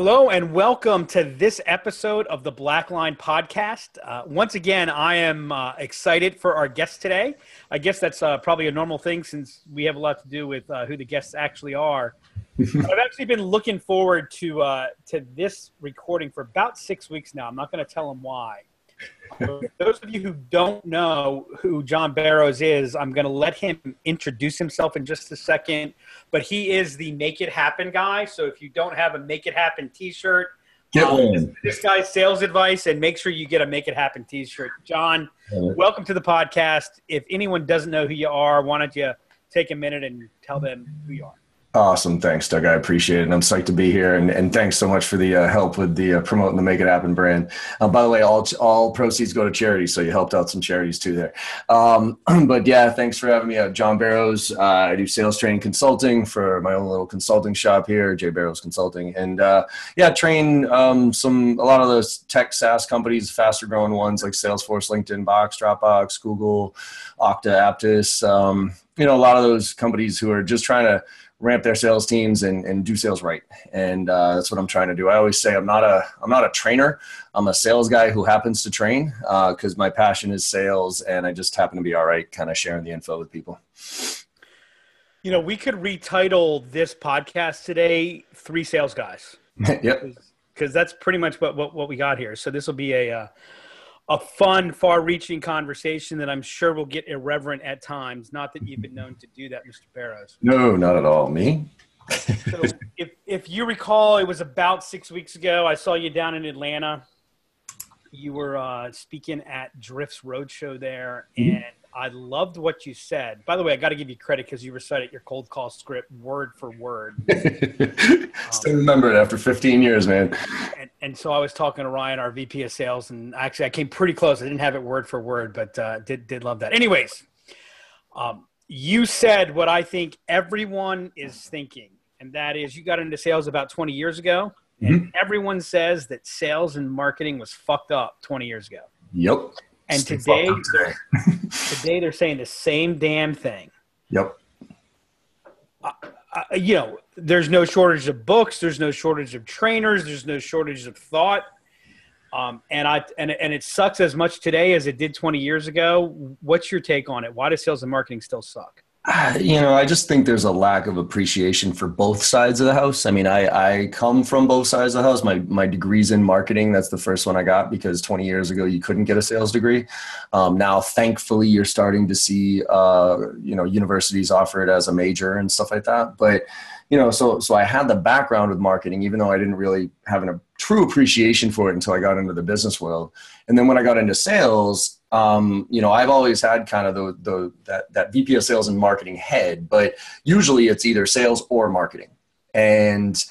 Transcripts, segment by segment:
Hello and welcome to this episode of the Black Line Podcast. Uh, once again, I am uh, excited for our guest today. I guess that's uh, probably a normal thing since we have a lot to do with uh, who the guests actually are. I've actually been looking forward to uh, to this recording for about six weeks now. I'm not going to tell them why. Those of you who don't know who John Barrows is, I'm going to let him introduce himself in just a second. But he is the Make It Happen guy. So if you don't have a Make It Happen T-shirt, get um, one. This, this, guy's sales advice, and make sure you get a Make It Happen T-shirt. John, welcome to the podcast. If anyone doesn't know who you are, why don't you take a minute and tell them who you are? Awesome. Thanks, Doug. I appreciate it. And I'm psyched to be here. And, and thanks so much for the uh, help with the uh, promoting the Make It Happen brand. Uh, by the way, all, all proceeds go to charity. So you helped out some charities too there. Um, but yeah, thanks for having me. Uh, John Barrows. Uh, I do sales training consulting for my own little consulting shop here, JBarrows Consulting. And uh, yeah, train um, some, a lot of those tech SaaS companies, faster growing ones like Salesforce, LinkedIn, Box, Dropbox, Google, Okta, Apttus. Um, you know, a lot of those companies who are just trying to ramp their sales teams and, and do sales right. And uh, that's what I'm trying to do. I always say I'm not a I'm not a trainer. I'm a sales guy who happens to train because uh, my passion is sales, and I just happen to be all right, kind of sharing the info with people. You know, we could retitle this podcast today "Three Sales Guys." yep. Because that's pretty much what, what what we got here. So this will be a. Uh, a fun, far-reaching conversation that I'm sure will get irreverent at times. Not that you've been known to do that, Mr. Barrows. No, not at all. Me. so, if if you recall, it was about six weeks ago. I saw you down in Atlanta. You were uh, speaking at Drift's Roadshow there, mm-hmm. and I loved what you said. By the way, I got to give you credit because you recited your cold call script word for word. Still remember it after 15 years, man. And, and, so I was talking to Ryan, our VP of sales, and actually I came pretty close. I didn't have it word for word, but uh, did did love that. Anyways, um, you said what I think everyone is thinking, and that is you got into sales about 20 years ago, mm-hmm. and everyone says that sales and marketing was fucked up 20 years ago. Yep. And today, today they're saying the same damn thing. Yep. Uh, uh, you know, there's no shortage of books. There's no shortage of trainers. There's no shortage of thought. Um, and I and and it sucks as much today as it did 20 years ago. What's your take on it? Why does sales and marketing still suck? you know, I just think there's a lack of appreciation for both sides of the house. I mean, I, I come from both sides of the house. My my degree's in marketing. That's the first one I got because 20 years ago you couldn't get a sales degree. Um, now, thankfully, you're starting to see uh, you know universities offer it as a major and stuff like that. But you know, so so I had the background with marketing, even though I didn't really have a true appreciation for it until I got into the business world. And then when I got into sales, um, you know, I've always had kind of the, the that that VP of sales and marketing head, but usually it's either sales or marketing, and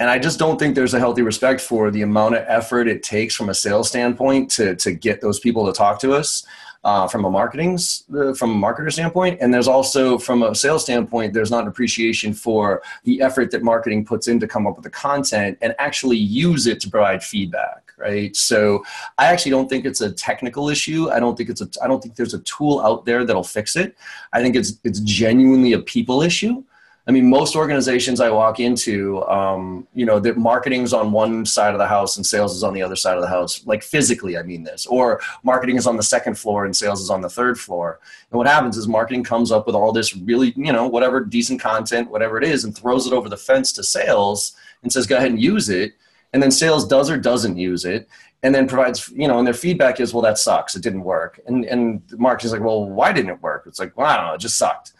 and I just don't think there's a healthy respect for the amount of effort it takes from a sales standpoint to to get those people to talk to us. Uh, from a marketing uh, from a marketer standpoint and there's also from a sales standpoint there's not an appreciation for the effort that marketing puts in to come up with the content and actually use it to provide feedback right? So I actually don't think it's a technical issue. I don't think it's a I don't think there's a tool out there that'll fix it. I think it's it's genuinely a people issue. I mean, most organizations I walk into, um, you know, that marketing's on one side of the house and sales is on the other side of the house. Like physically, I mean this. Or marketing is on the second floor and sales is on the third floor. And what happens is marketing comes up with all this really, you know, whatever decent content, whatever it is, and throws it over the fence to sales and says, "Go ahead and use it." and then sales does or doesn't use it and then provides you know and their feedback is well that sucks it didn't work and and marketing's like well why didn't it work it's like well i don't know it just sucked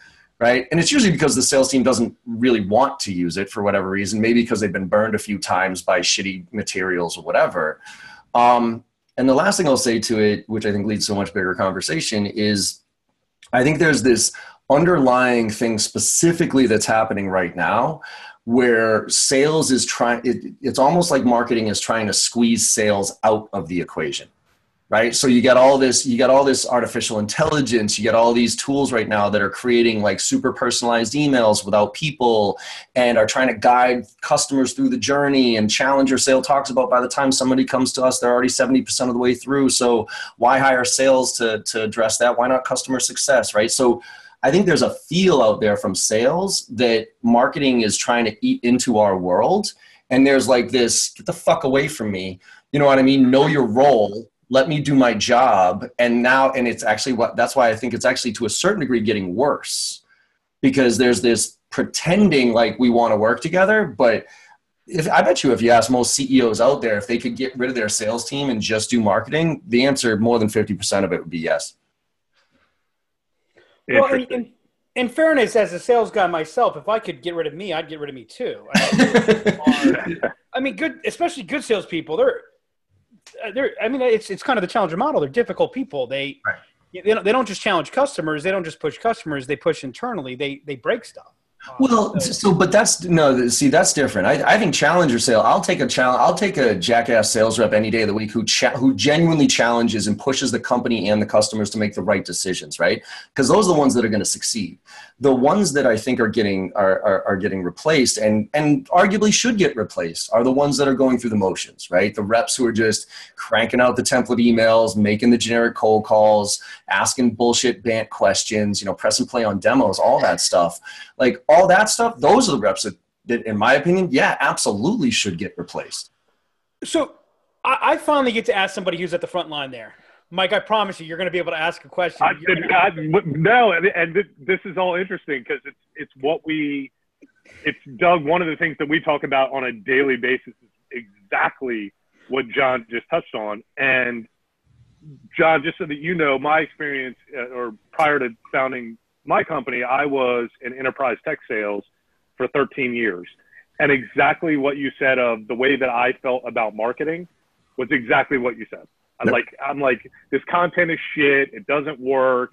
right? And it's usually because the sales team doesn't really want to use it for whatever reason maybe because they've been burned a few times by shitty materials or whatever. Um, and the last thing i'll say to it which i think leads to a much bigger conversation is i think there's this underlying thing specifically that's happening right now where sales is trying it, it's almost like marketing is trying to squeeze sales out of the equation right? So you got all this you got all this artificial intelligence you got all these tools right now that are creating like super personalized emails without people and are trying to guide customers through the journey. And challenger sale talks about by the time somebody comes to us they're already 70% of the way through. So why hire sales to to address that? Why not customer success right? So I think there's a feel out there from sales that marketing is trying to eat into our world. And there's like this get the fuck away from me. You know what i mean? Know your role let me do my job and now and it's actually what that's why i think it's actually to a certain degree getting worse because there's this pretending like we want to work together but if i bet you if you ask most ceos out there if they could get rid of their sales team and just do marketing the answer more than 50% of it would be yes well, in, in, fairness, as a sales guy myself, if I could get rid of me, I'd get rid of me too. I, I mean, good, especially good salespeople. They're Uh, they're I mean it's it's kind of the challenger model. They're difficult people. They right. they, don't, they don't just challenge customers. They don't just push customers. They push internally. They they break stuff. Well, uh, so but that's no. See, that's different. I, I think challenger sale. I'll take a challenge. I'll take a jackass sales rep any day of the week who cha- who genuinely challenges and pushes the company and the customers to make the right decisions. Right? Because those are the ones that are going to succeed. The ones that I think are getting are, are are getting replaced and and arguably should get replaced are the ones that are going through the motions. Right? The reps who are just cranking out the template emails, making the generic cold calls, asking bullshit bant questions. You know, press and play on demos, all that stuff. Like all that stuff, those are the reps that, that in my opinion, yeah, absolutely should get replaced. So I, I finally get to ask somebody who's at the front line there. Mike, I promise you, you're going to be able to ask a question. I, I, no, and, and this is all interesting because it's it's what we, it's Doug. One of the things that we talk about on a daily basis is exactly what John just touched on. And John, just so that you know, my experience, uh, or prior to founding my company, I was in enterprise tech sales for 13 years. And exactly what you said of the way that I felt about marketing was exactly what you said. I'm yep. like, I'm like, this content is shit. It doesn't work.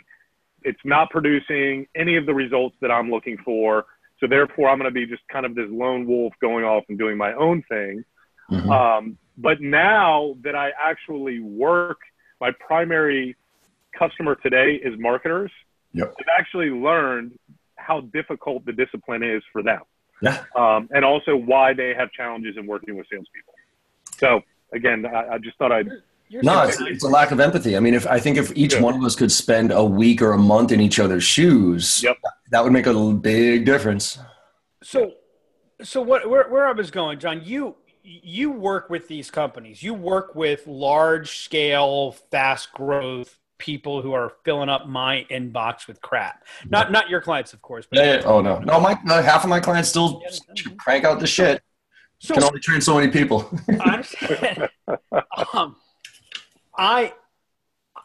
It's not producing any of the results that I'm looking for. So therefore, I'm going to be just kind of this lone wolf going off and doing my own thing. Mm-hmm. Um, but now that I actually work, my primary customer today is marketers Yep. I've actually learned how difficult the discipline is for them. Yeah. Um, and also why they have challenges in working with salespeople. So again, I, I just thought I'd. You're no, it's, it's, a lack of empathy. I mean, if I think if each yeah. one of us could spend a week or a month in each other's shoes, yep. that would make a big difference. So, so what? Where, where I was going, John? You you work with these companies. You work with large scale, fast growth people who are filling up my inbox with crap. Not not your clients, of course. But yeah, yeah. Oh no, no. My half of my clients still crank out the shit. So, Can only train so many people. I understand. um, I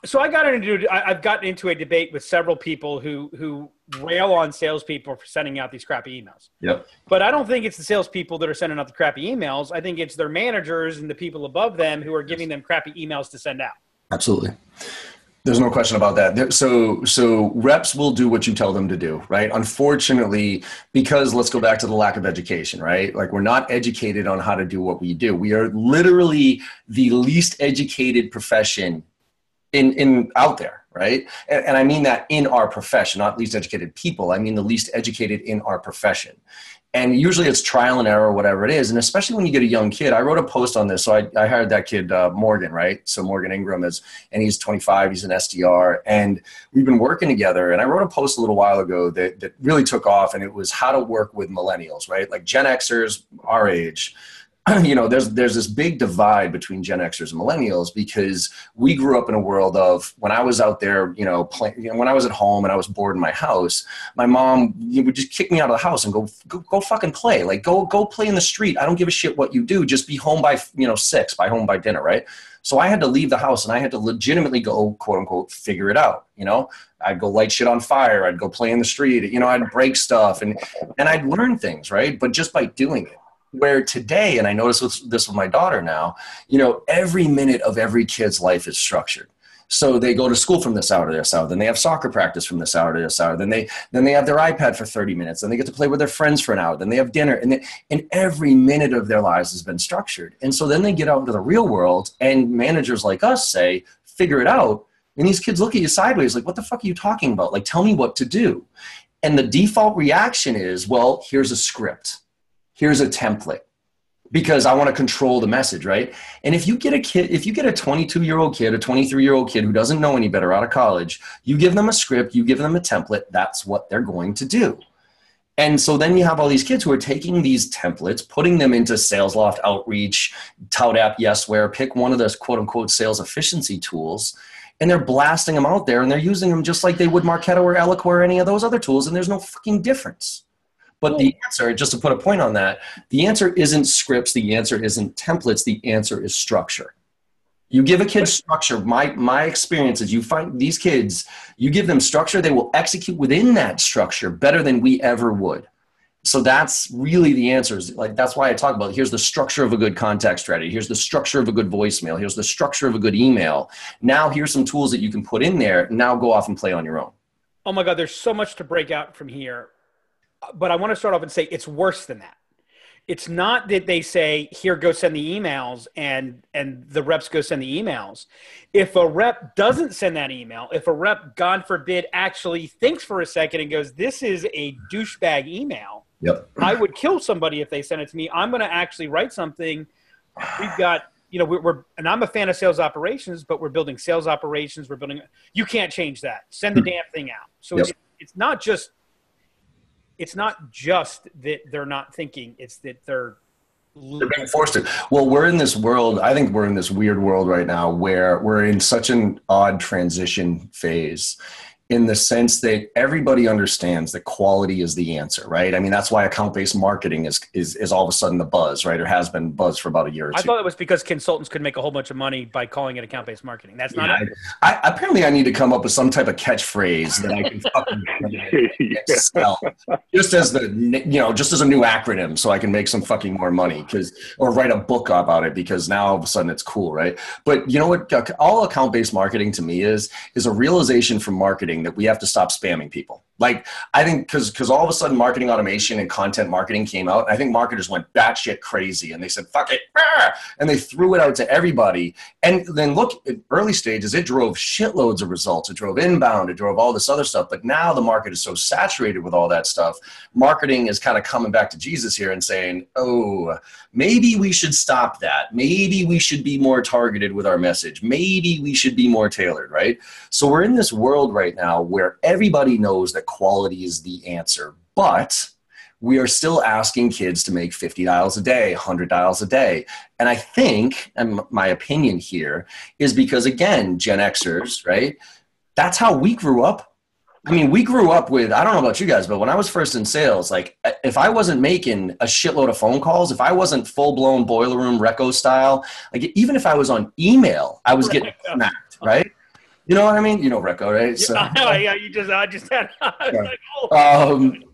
so I got into I, have gotten into a debate with several people who who rail on salespeople for sending out these crappy emails. Yep. But I don't think it's the salespeople that are sending out the crappy emails. I think it's their managers and the people above them who are giving them crappy emails to send out. Absolutely. There's no question about that. So, so reps will do what you tell them to do, right? Unfortunately, because let's go back to the lack of education, right? Like we're not educated on how to do what we do. We are literally the least educated profession in in out there, right? And, and I mean that in our profession, not least educated people. I mean the least educated in our profession and usually it's trial and error, whatever it is. And especially when you get a young kid, I wrote a post on this. So I, I hired that kid, uh, Morgan, right? So Morgan Ingram is, and he's 25, he's an SDR. And we've been working together. And I wrote a post a little while ago that, that really took off. And it was how to work with millennials, right? Like Gen Xers, our age, you know, there's there's this big divide between Gen Xers and millennials because we grew up in a world of when I was out there, you know, play, you know when I was at home and I was bored in my house, my mom would just kick me out of the house and go, go go fucking play, like go go play in the street. I don't give a shit what you do, just be home by you know six, by home by dinner, right? So I had to leave the house and I had to legitimately go quote unquote figure it out. You know, I'd go light shit on fire. I'd go play in the street. You know, I'd break stuff and and I'd learn things, right? But just by doing it where today and i notice with, this with my daughter now you know every minute of every kid's life is structured. So they go to school from this hour to this hour then they have soccer practice from this hour to this hour then they then they have their ipad for 30 minutes then they get to play with their friends for an hour then they have dinner and, they, and every minute of their lives has been structured. And so then they get out into the real world and managers like us say figure it out. And these kids look at you sideways like what the fuck are you talking about? Like tell me what to do. And the default reaction is well here's a script here's a template because I want to control the message, right? And if you get a kid, if you get a 22 year old kid, a 23 year old kid who doesn't know any better out of college, you give them a script, you give them a template, that's what they're going to do. And so then you have all these kids who are taking these templates, putting them into SalesLoft, Outreach, ToutApp, Yesware, pick one of those quote unquote sales efficiency tools, and they're blasting them out there and they're using them just like they would Marketo or Eloqua or any of those other tools, and there's no fucking difference. But the answer, just to put a point on that, the answer isn't scripts, the answer isn't templates, the answer is structure. You give a kid structure. My my experience is you find these kids, you give them structure, they will execute within that structure better than we ever would. So that's really the answers. Like that's why I talk about here's the structure of a good contact strategy. Here's the structure of a good voicemail. Here's the structure of a good email. Now here's some tools that you can put in there. Now go off and play on your own. Oh my God, there's so much to break out from here. But I want to start off and say it's worse than that. It's not that they say here go send the emails and and the reps go send the emails. If a rep doesn't send that email if a rep god forbid actually thinks for a second and goes this is a douchebag email yep. I would kill somebody if they send it to me. I'm going to actually write something. We've got you know we're, we're, and i'm a fan of sales operations but we're building sales operations. We're building you can't change that. Send the hmm. damn thing out. So yep. it's, it's not just it's not just that they're not thinking; it's that they're they're being forced to. Well, we're in this world. I think we're in this weird world right now where we're in such an odd transition phase in the sense that everybody understands that quality is the answer, right? I mean, that's why account-based marketing is is is all of a sudden the buzz, right? Or has been buzz for about a year or I two. thought it was because consultants could make a whole bunch of money by calling it account-based marketing. That's not yeah, I, I, apparently I need to come up with some type of catchphrase that I can fucking sell, just as the you know, just as a new acronym, so I can make some fucking more money because or write a book about it because now all of a sudden it's cool, right? But you know what? All account-based marketing to me is is a realization from marketing that we have to stop spamming people. Like I think because because all of a sudden marketing automation and content marketing came out, I think marketers went batshit crazy and they said fuck it, and they threw it out to everybody. And then look, at early stages, it drove shitloads of results. It drove inbound, it drove all this other stuff. But now the market is so saturated with all that stuff. Marketing is kind of coming back to Jesus here and saying, oh, maybe we should stop that. Maybe we should be more targeted with our message. Maybe we should be more tailored, right? So we're in this world right now where everybody knows that quality is the answer. But we are still asking kids to make 50 dials a day, 100 dials a day. And I think, and my opinion here, is because again, Gen Xers, right? That's how we grew up. I mean, we grew up with, I don't know about you guys, but when I was first in sales, like uh, if I wasn't making a shitload of phone calls, if I wasn't full blown boiler room reco style, like even if I was on email, I was getting smacked, right? You know what I mean? You know Recco, right? So, yeah, yeah, you just, I just had. I like, oh. um,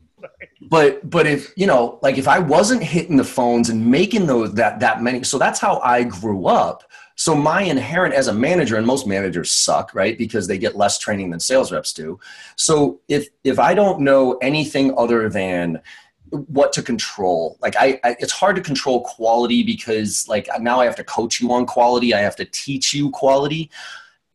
but but if you know, like if I wasn't hitting the phones and making those that that many, so that's how I grew up. So my inherent as a manager, and most managers suck, right? Because they get less training than sales reps do. So if if I don't know anything other than what to control like I, I, it's hard to control quality because like now i have to coach you on quality i have to teach you quality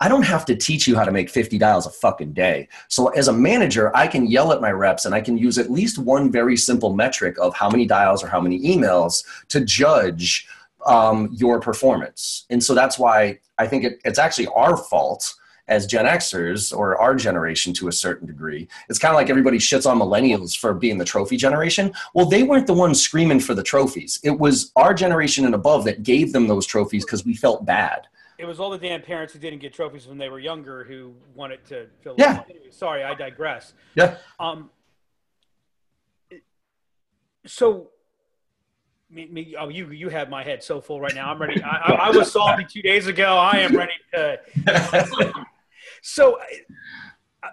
I don't have to teach you how to make 50 dials a fucking day. So as a manager, I can yell at my reps and I can use at least one very simple metric of how many dials or how many emails to judge um, your performance. And so that's why I think it, it's actually our fault as Gen Xers or our generation to a certain degree. It's kind of like everybody shits on millennials for being the trophy generation. Well, they weren't the ones screaming for the trophies. It was our generation and above that gave them those trophies because we felt bad. It was all the damn parents who didn't get trophies when they were younger who wanted to fill. Yeah. Sorry, I digress. Yeah. Um. So, me, me, oh, you you have my head so full right now. I'm ready. I, I, I was salty two days ago. I am ready to. so,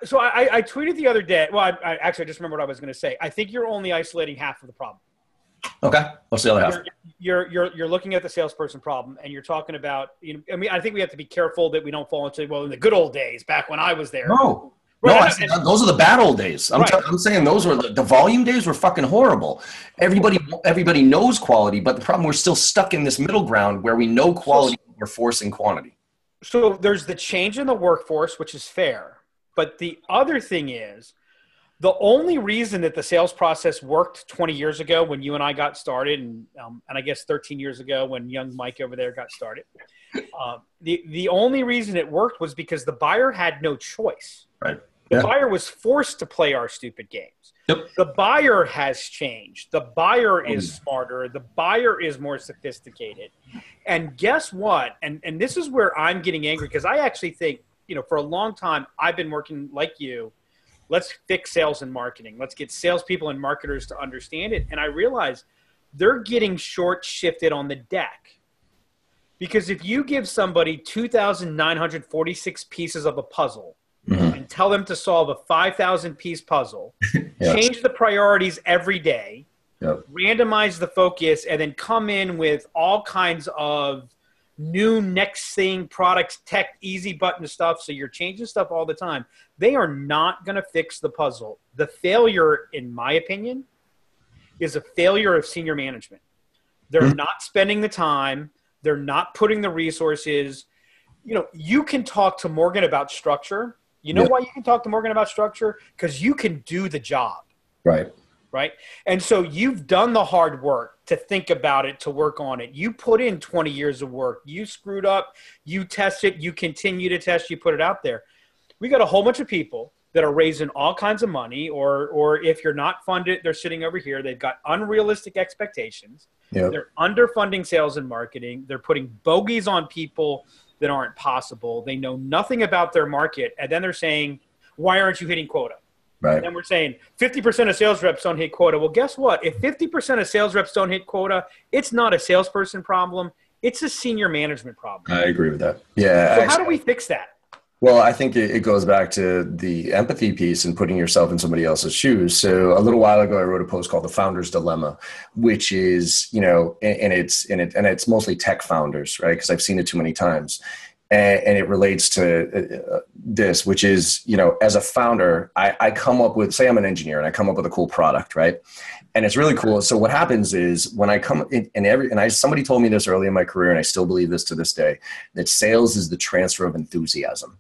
so I, I tweeted the other day. Well, I, I actually I just remember what I was going to say. I think you're only isolating half of the problem. Okay, what's the other half? You're, you're you're looking at the salesperson problem, and you're talking about. You know, I mean, I think we have to be careful that we don't fall into well in the good old days back when I was there. No, no, I said, uh, those are the bad old days. I'm, right. t- I'm saying those were the, the volume days were fucking horrible. Everybody everybody knows quality, but the problem we're still stuck in this middle ground where we know quality, we're forcing quantity. So there's the change in the workforce, which is fair, but the other thing is the only reason that the sales process worked 20 years ago when you and I got started, and um, and I guess 13 years ago when young Mike over there got started, uh, the the only reason it worked was because the buyer had no choice. Right. The Yeah. buyer was forced to play our stupid games. Yep. The buyer has changed. The buyer Oh, is smarter. The buyer is more sophisticated. And guess what? And and this is where I'm getting angry because I actually think, you know, for a long time I've been working like you. Let's fix sales and marketing. Let's get salespeople and marketers to understand it. And I realize they're getting short shifted on the deck. Because if you give somebody 2,946 pieces of a puzzle Mhm. and tell them to solve a 5,000 piece puzzle, Yeah. change the priorities every day, Yep. randomize the focus, and then come in with all kinds of new next thing products, tech, easy button stuff. So you're changing stuff all the time. They are not going to fix the puzzle. The failure, in my opinion, is a failure of senior management. They're Mhm. not spending the time. They're not putting the resources. You know, you can talk to Morgan about structure. You know why you can talk to Morgan about structure? Because you can do the job Right. right? And so you've done the hard work to think about it, to work on it. You put in 20 years of work. You screwed up, you test it, you continue to test, you put it out there. We got a whole bunch of people that are raising all kinds of money or or if you're not funded, they're sitting over here. They've got unrealistic expectations. Yep. They're underfunding sales and marketing. They're putting bogeys on people that aren't possible. They know nothing about their market and then they're saying, "Why aren't you hitting quota?" Right. And then we're saying 50% of sales reps don't hit quota. Well, guess what? If 50% of sales reps don't hit quota, it's not a salesperson problem. It's a senior management problem. I agree with that. Yeah. So how do we fix that? Well, I think it, goes back to the empathy piece and putting yourself in somebody else's shoes. So a little while ago, I wrote a post called "The Founder's Dilemma," which is you know, and, and it's and it and it's mostly tech founders, right? Because I've seen it too many times, and, and it relates to uh, this, which is you know, as a founder, I, I come up with, say, I'm an engineer and I come up with a cool product, right? and it's really cool. So what happens is when I come in, and every and I somebody told me this early in my career, and I still believe this to this day, that sales is the transfer of enthusiasm.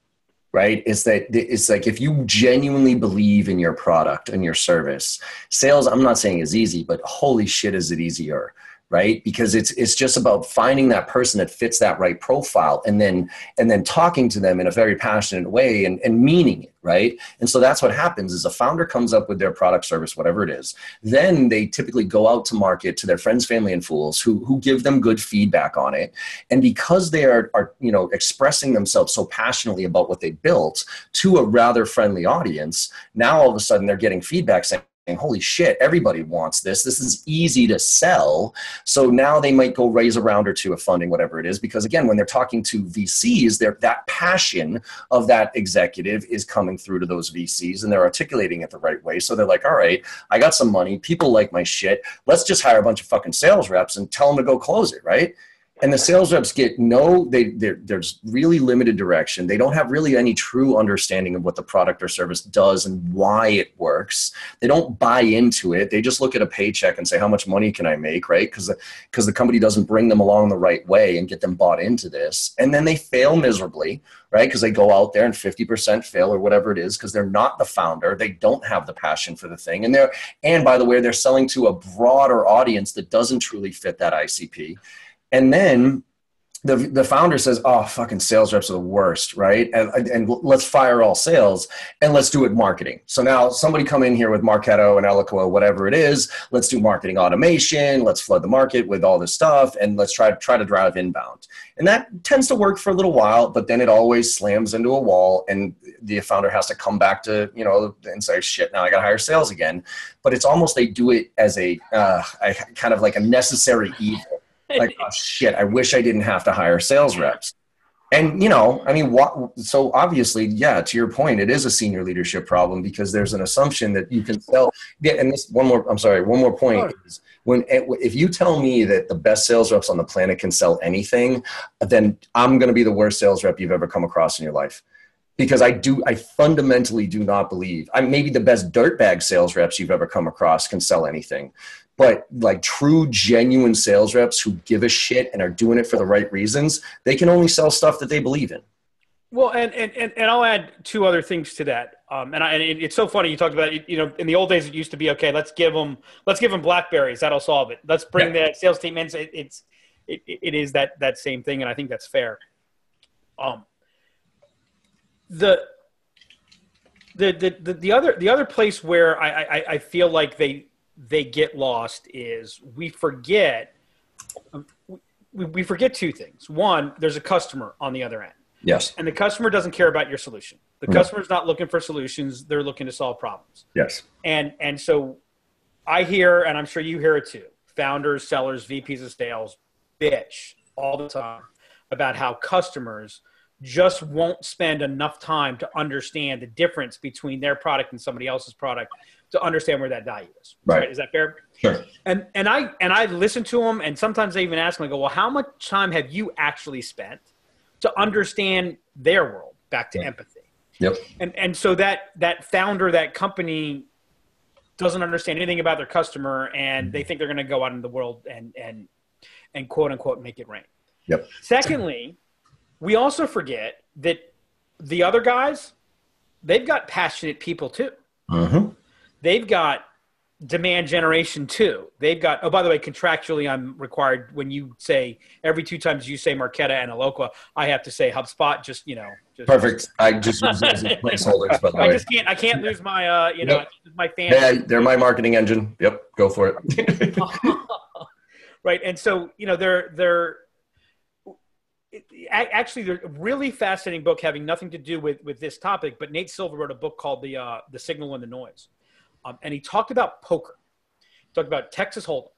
Right? It's that it's like if you genuinely believe in your product and your service, sales, I'm not saying is easy, but holy shit is it easier. Right? Because it's it's just about finding that person that fits that right profile and then and then talking to them in a very passionate way and, and meaning it, right? And so that's what happens is a founder comes up with their product, service, whatever it is then they typically go out to market to their friends family and fools who who give them good feedback on it and because they are are you know expressing themselves so passionately about what they built to a rather friendly audience now all of a sudden they're getting feedback saying holy shit everybody wants this this is easy to sell so now they might go raise a round or two of funding whatever it is because again when they're talking to vcs that passion of that executive is coming through to those vcs and they're articulating it the right way so they're like all right I got some money. People like my shit. Let's just hire a bunch of fucking sales reps and tell them to go close it, right? And the sales reps get no, they there's really limited direction. They don't have really any true understanding of what the product or service does and why it works. They don't buy into it. They just look at a paycheck and say, "How much money can I make?" Right? Because because the company doesn't bring them along the right way and get them bought into this, and then they fail miserably right? Because they go out there and 50% fail or whatever it is because they're not the founder. They don't have the passion for the thing. And they're, and by the way, they're selling to a broader audience that doesn't truly fit that ICP. And then the, the founder says, oh, fucking sales reps are the worst, right? And, and let's fire all sales and let's do it marketing. So now somebody come in here with Marketo and Eloqua, whatever it is. Let's do marketing automation. Let's flood the market with all this stuff and let's try, try to drive inbound. And that tends to work for a little while, but then it always slams into a wall and the founder has to come back to, you know, and say, shit, now I got to hire sales again. But it's almost they do it as a, uh, a kind of like a necessary evil like oh shit i wish i didn't have to hire sales reps. And you know i mean what so obviously yeah to your point it is a senior leadership problem because there's an assumption that you can sell. Yeah and this one more i'm sorry one more point is when eh, if you tell me that the best sales reps on the planet can sell anything then i'm going to be the worst sales rep you've ever come across in your life because I do, I fundamentally do not believe. I'm maybe the best dirtbag sales reps you've ever come across can sell anything, but like true, genuine sales reps who give a shit and are doing it for the right reasons, they can only sell stuff that they believe in. Well, and and, and, and I'll add two other things to that. Um, and, I, and it, it's so funny you talked about it. You know, in the old days, it used to be okay. Let's give them, let's give them blackberries. That'll solve it. Let's bring yeah. the sales team in. It, it's, it, it is that that same thing, and I think that's fair. Um, the the, the, the, the other the other place where I, I, I feel like they they get lost is we forget we, we forget two things. One, there's a customer on the other end. Yes. And the customer doesn't care about your solution. The No. customer's not looking for solutions, they're looking to solve problems. Yes. And and so I hear, and I'm sure you hear it too, founders, sellers, VPs of sales bitch all the time about how customers just won't spend enough time to understand the difference between their product and somebody else's product to understand where that value is. Right. Is that fair? Sure. And and I and I listen to them, and sometimes they even ask them, I go, well, how much time have you actually spent to understand their world? Back to Yeah. empathy. Yep. And and so that that founder, that company doesn't understand anything about their customer, and they think they're going to go out in the world and and and quote unquote make it rain. Yep. Secondly, we also forget that the other guys, they've got passionate people too hmm they've got demand generation too. They've got oh by the way, contractually I'm required when you say every two times you say Marketo and Eloqua, I have to say HubSpot just you know just Perfect. I just use those as placeholders, by the way. I just can't I can't lose my uh you know my fan Yeah, they're my marketing engine. Yep. Go for it. right and so you know they're they're actually a really fascinating book having nothing to do with with this topic but nate silver wrote a book called the uh the signal and the noise. Um, and he talked about poker. He talked about texas hold'em.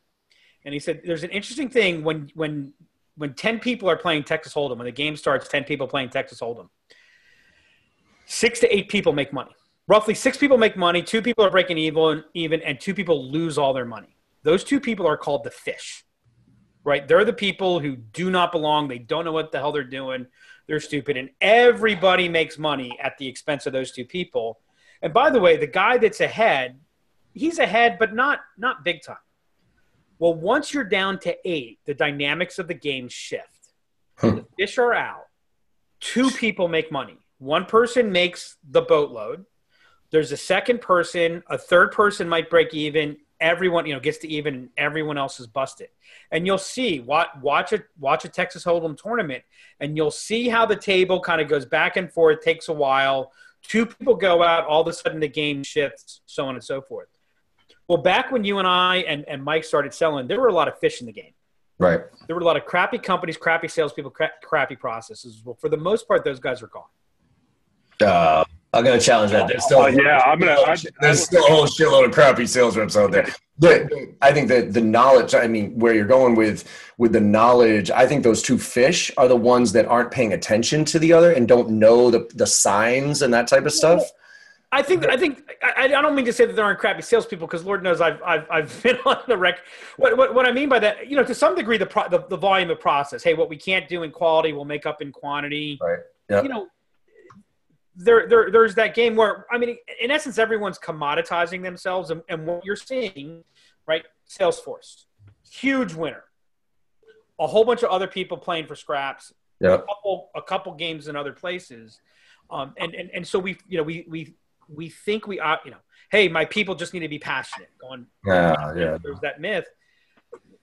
And he said there's an interesting thing when when when 10 people are playing texas hold'em when the game starts 10 people playing texas hold'em six to eight people make money. Roughly six people make money two people are breaking even even and two people lose all their money. Those two people are called the fish right? They're the people who do not belong. They don't know what the hell they're doing. They're stupid. And everybody makes money at the expense of those two people. And by the way the guy that's ahead he's ahead but not not big time. Well once you're down to eight the dynamics of the game shift. Hmm. the fish are out. Two people make money. One person makes the boatload. There's a second person a third person might break even everyone you know gets to even and everyone else is busted. And you'll see watch watch a watch a texas hold'em tournament and you'll see how the table kind of goes back and forth takes a while. Two people go out all of a sudden the game shifts so on and so forth. Well back when you and i and, and mike started selling there were a lot of fish in the game. Right. there were a lot of crappy companies crappy salespeople cra- crappy processes. Well for the most part those guys are gone. Uh, I'm gonna challenge that. There's still Oh, yeah, I'm gonna- I- there's still a whole shitload of crappy sales reps out there. But I think that the knowledge, I mean, where you're going with with the knowledge, I think those two fish are the ones that aren't paying attention to the other and don't know the the signs and that type of stuff. I think I think I, I don't mean to say that there aren't crappy salespeople because Lord knows I've I've, I've been on the wreck. What, what what I mean by that, you know, to some degree, the, pro, the the volume of process. Hey, what we can't do in quality, we'll make up in quantity. Right. Yep. You know, there there there's that game where I mean, in essence, everyone's commoditizing themselves, and, and what you're seeing, right? Salesforce, huge winner. A whole bunch of other people playing for scraps Yep. a couple a couple games in other places um, and, and and so we you know we we we think we are you know hey my people just need to be passionate going Yeah. Yeah. there's that myth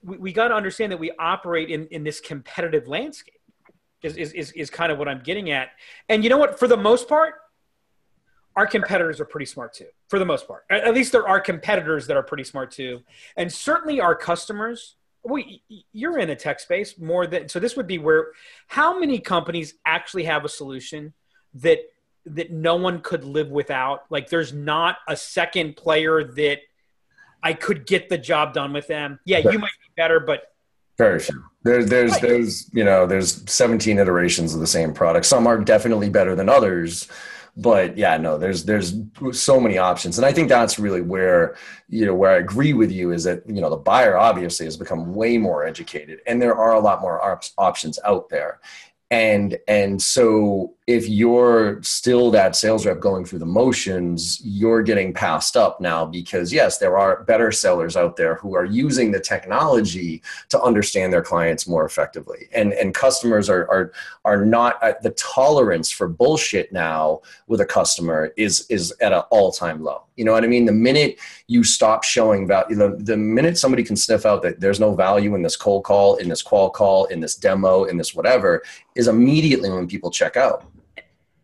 we, we got to understand that we operate in in this competitive landscape is, is is is kind of what i'm getting at. And you know what? For the most part our competitors are pretty smart too for the most part. At least there are competitors that are pretty smart too. And certainly our customers we you're in the tech space more than so this would be where how many companies actually have a solution that that no one could live without? Like there's not a second player that i could get the job done with them. Yeah you might be better but Very few. There's there's Right. there's you know there's 17 iterations of the same product. Some are definitely better than others, but yeah, no, there's there's so many options, and I think that's really where you know where I agree with you is that you know the buyer obviously has become way more educated, and there are a lot more op- options out there. And and so if you're still that sales rep going through the motions, you're getting passed up now because yes, there are better sellers out there who are using the technology to understand their clients more effectively. And and customers are are are not uh, the tolerance for bullshit now with a customer is is at an all-time low. You know what i mean? The minute you stop showing value the, the minute somebody can sniff out that there's no value in this cold call in this qual call in this demo in this whatever is immediately when people check out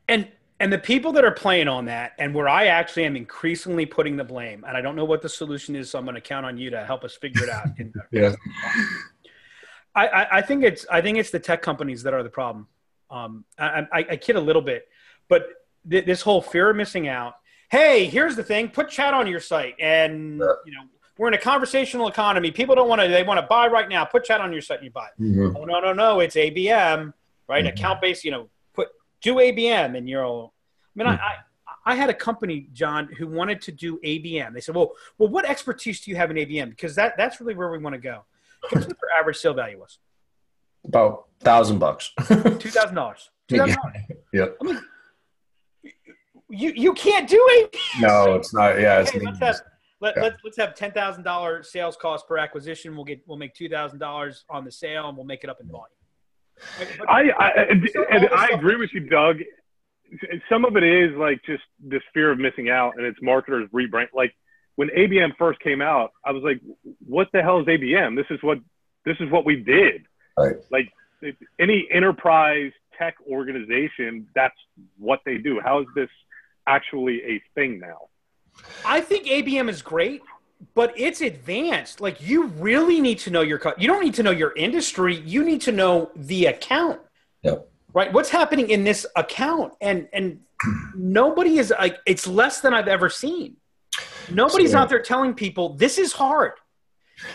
and And the people that are playing on that, and where I actually am increasingly putting the blame, and I don't know what the solution is, so I'm going to count on you to help us figure it out. yeah. I, I, I, think it's I think it's the tech companies that are the problem. Um, I, I, I kid a little bit, but th- this whole fear of missing out. Hey, here's the thing: put chat on your site, and you know we're in a conversational economy. People don't want to; they want to buy right now. Put chat on your site and you buy. Mm-hmm. Oh no, no, no! It's ABM, right? Mm-hmm. Account based. You know, put do ABM and you're all, I mean, mm-hmm. I, I, I had a company, John, who wanted to do ABM. They said, well, well, what expertise do you have in ABM? Because that, that's really where we want to go. Guess what their average sale value was? About thousand bucks. Two thousand dollars. Two thousand. Yeah. Yep. I mean, you you can't do it. No, it's not. Yeah, it's. Hey, let's have let, yeah. let's let's have ten thousand dollars sales cost per acquisition. We'll get we'll make two thousand dollars on the sale, and we'll make it up in volume. I I, and I agree with you, Doug. Some of it is like just this fear of missing out, and it's marketers rebrand. Like when ABM first came out, I was like, "What the hell is ABM? This is what this is what we did." Right. Like any enterprise tech organization, that's what they do. How is this actually a thing now? I think ABM is great but it's advanced. Like you really need to know your cut. You don't need to know your industry. You need to know the account. Yep. Right. What's happening in this account? And and nobody is like it's less than I've ever seen. Nobody's so, out there telling people this is hard.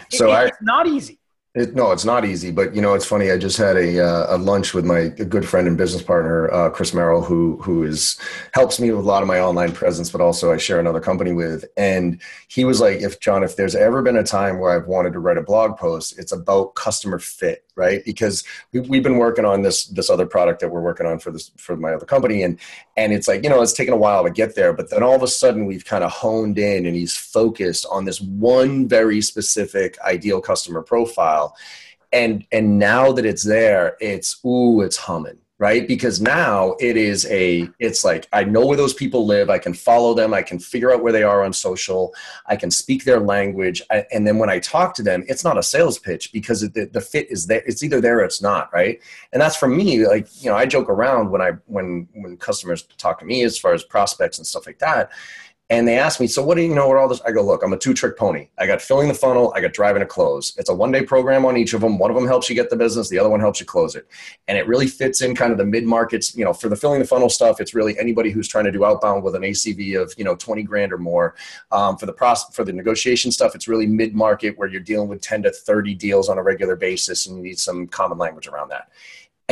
So it, I, it's not easy. It, no, it's not easy, but you know, it's funny. I just had a, uh, a lunch with my good friend and business partner, uh, Chris Merrill, who who is helps me with a lot of my online presence, but also I share another company with. And he was like, "If John, if there's ever been a time where I've wanted to write a blog post, it's about customer fit, right? Because we, we've been working on this this other product that we're working on for this for my other company, and and it's like you know, it's taken a while to get there, but then all of a sudden we've kind of honed in, and he's focused on this one very specific ideal customer profile." and and now that it's there it's ooh it's humming right? Because now it is a it's like i know where those people live i can follow them i can figure out where they are on social i can speak their language I, and then when i talk to them it's not a sales pitch because the, the fit is there it's either there or it's not right? And that's for me like you know i joke around when i when when customers talk to me as far as prospects and stuff like that and they asked me, so what do you know what all this? I go, look, I'm a two trick pony. I got filling the funnel, I got driving a close. It's a one day program on each of them. One of them helps you get the business, the other one helps you close it. And it really fits in kind of the mid markets, you know, for the filling the funnel stuff, it's really anybody who's trying to do outbound with an ACV of, you know, 20 grand or more. Um, for the process, for the negotiation stuff, it's really mid market where you're dealing with 10 to 30 deals on a regular basis and you need some common language around that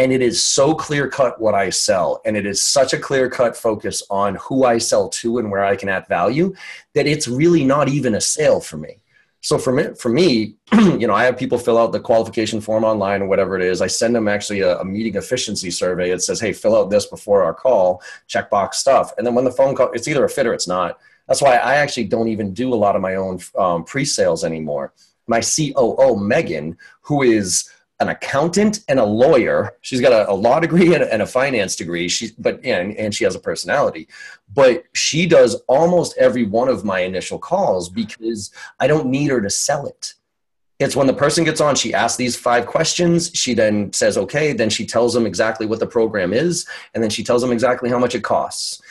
and it is so clear cut what I sell, and it is such a clear cut focus on who I sell to and where I can add value that it's really not even a sale for me. So for me, for me, you know, I have people fill out the qualification form online or whatever it is. I send them actually a, a, meeting efficiency survey. It says, "Hey, fill out this before our call." Checkbox stuff, and then when the phone call, it's either a fit or it's not. That's why I actually don't even do a lot of my own um, pre-sales anymore. My COO Megan, who is an accountant and a lawyer. She's got a, a law degree and a, and a, finance degree. She, but and, and she has a personality. But she does almost every one of my initial calls because I don't need her to sell it. It's when the person gets on, she asks these five questions. She then says, okay. Then she tells them exactly what the program is, and then she tells them exactly how much it costs.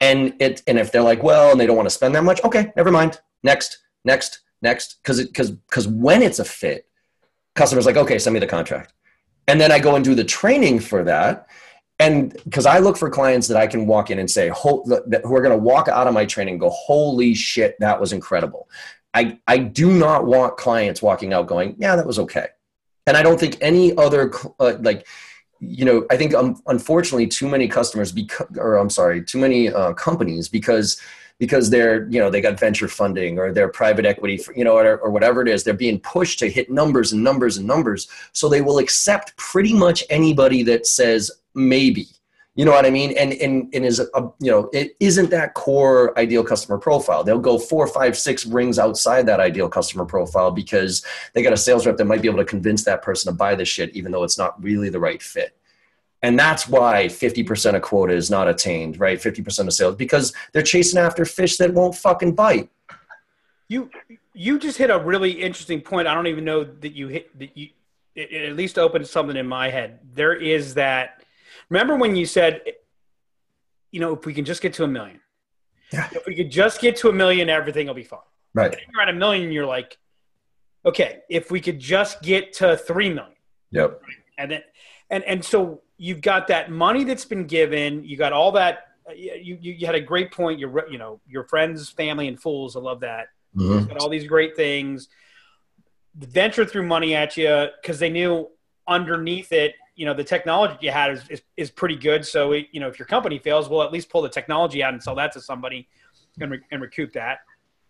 And it, and if they're like, well, and they don't want to spend that much, okay, never mind. Next, next, next. Because because because when it's a fit, customer's like, okay, send me the contract. And then I go and do the training for that. And because I look for clients that I can walk in and say, who are going to walk out of my training go, holy shit, that was incredible. I, I do not want clients walking out going, yeah, that was okay. And I don't think any other, uh, like, you know, I think um, unfortunately too many customers, because, or I'm sorry, too many uh, companies, because because they're you know they got venture funding or they're private equity you know or, or, whatever it is they're being pushed to hit numbers and numbers and numbers. So they will accept pretty much anybody that says maybe. You know what i mean? And and, and is a, you know it isn't that core ideal customer profile. They'll go four five six rings outside that ideal customer profile because they got a sales rep that might be able to convince that person to buy this shit even though it's not really the right fit and that's why 50% of quota is not attained, right? 50% of sales because they're chasing after fish that won't fucking bite. You you just hit a really interesting point. I don't even know that you hit that you it, it at least opened something in my head. There is that remember when you said you know, if we can just get to a million, Yeah. if we could just get to a million, everything will be fine. Right. If you're at a million, you're like, okay, if we could just get to three million, Yep. and then, and and so you've got that money that's been given, you got all that. You, you, you had a great point. Your you know your friends, family, and fools. I love that. Mhm. got all these great things. Venture threw money at you because they knew underneath it, you know, the technology you had is, is, is pretty good. So, it, you know, if your company fails, we'll at least pull the technology out and sell that to somebody and, re- and recoup that.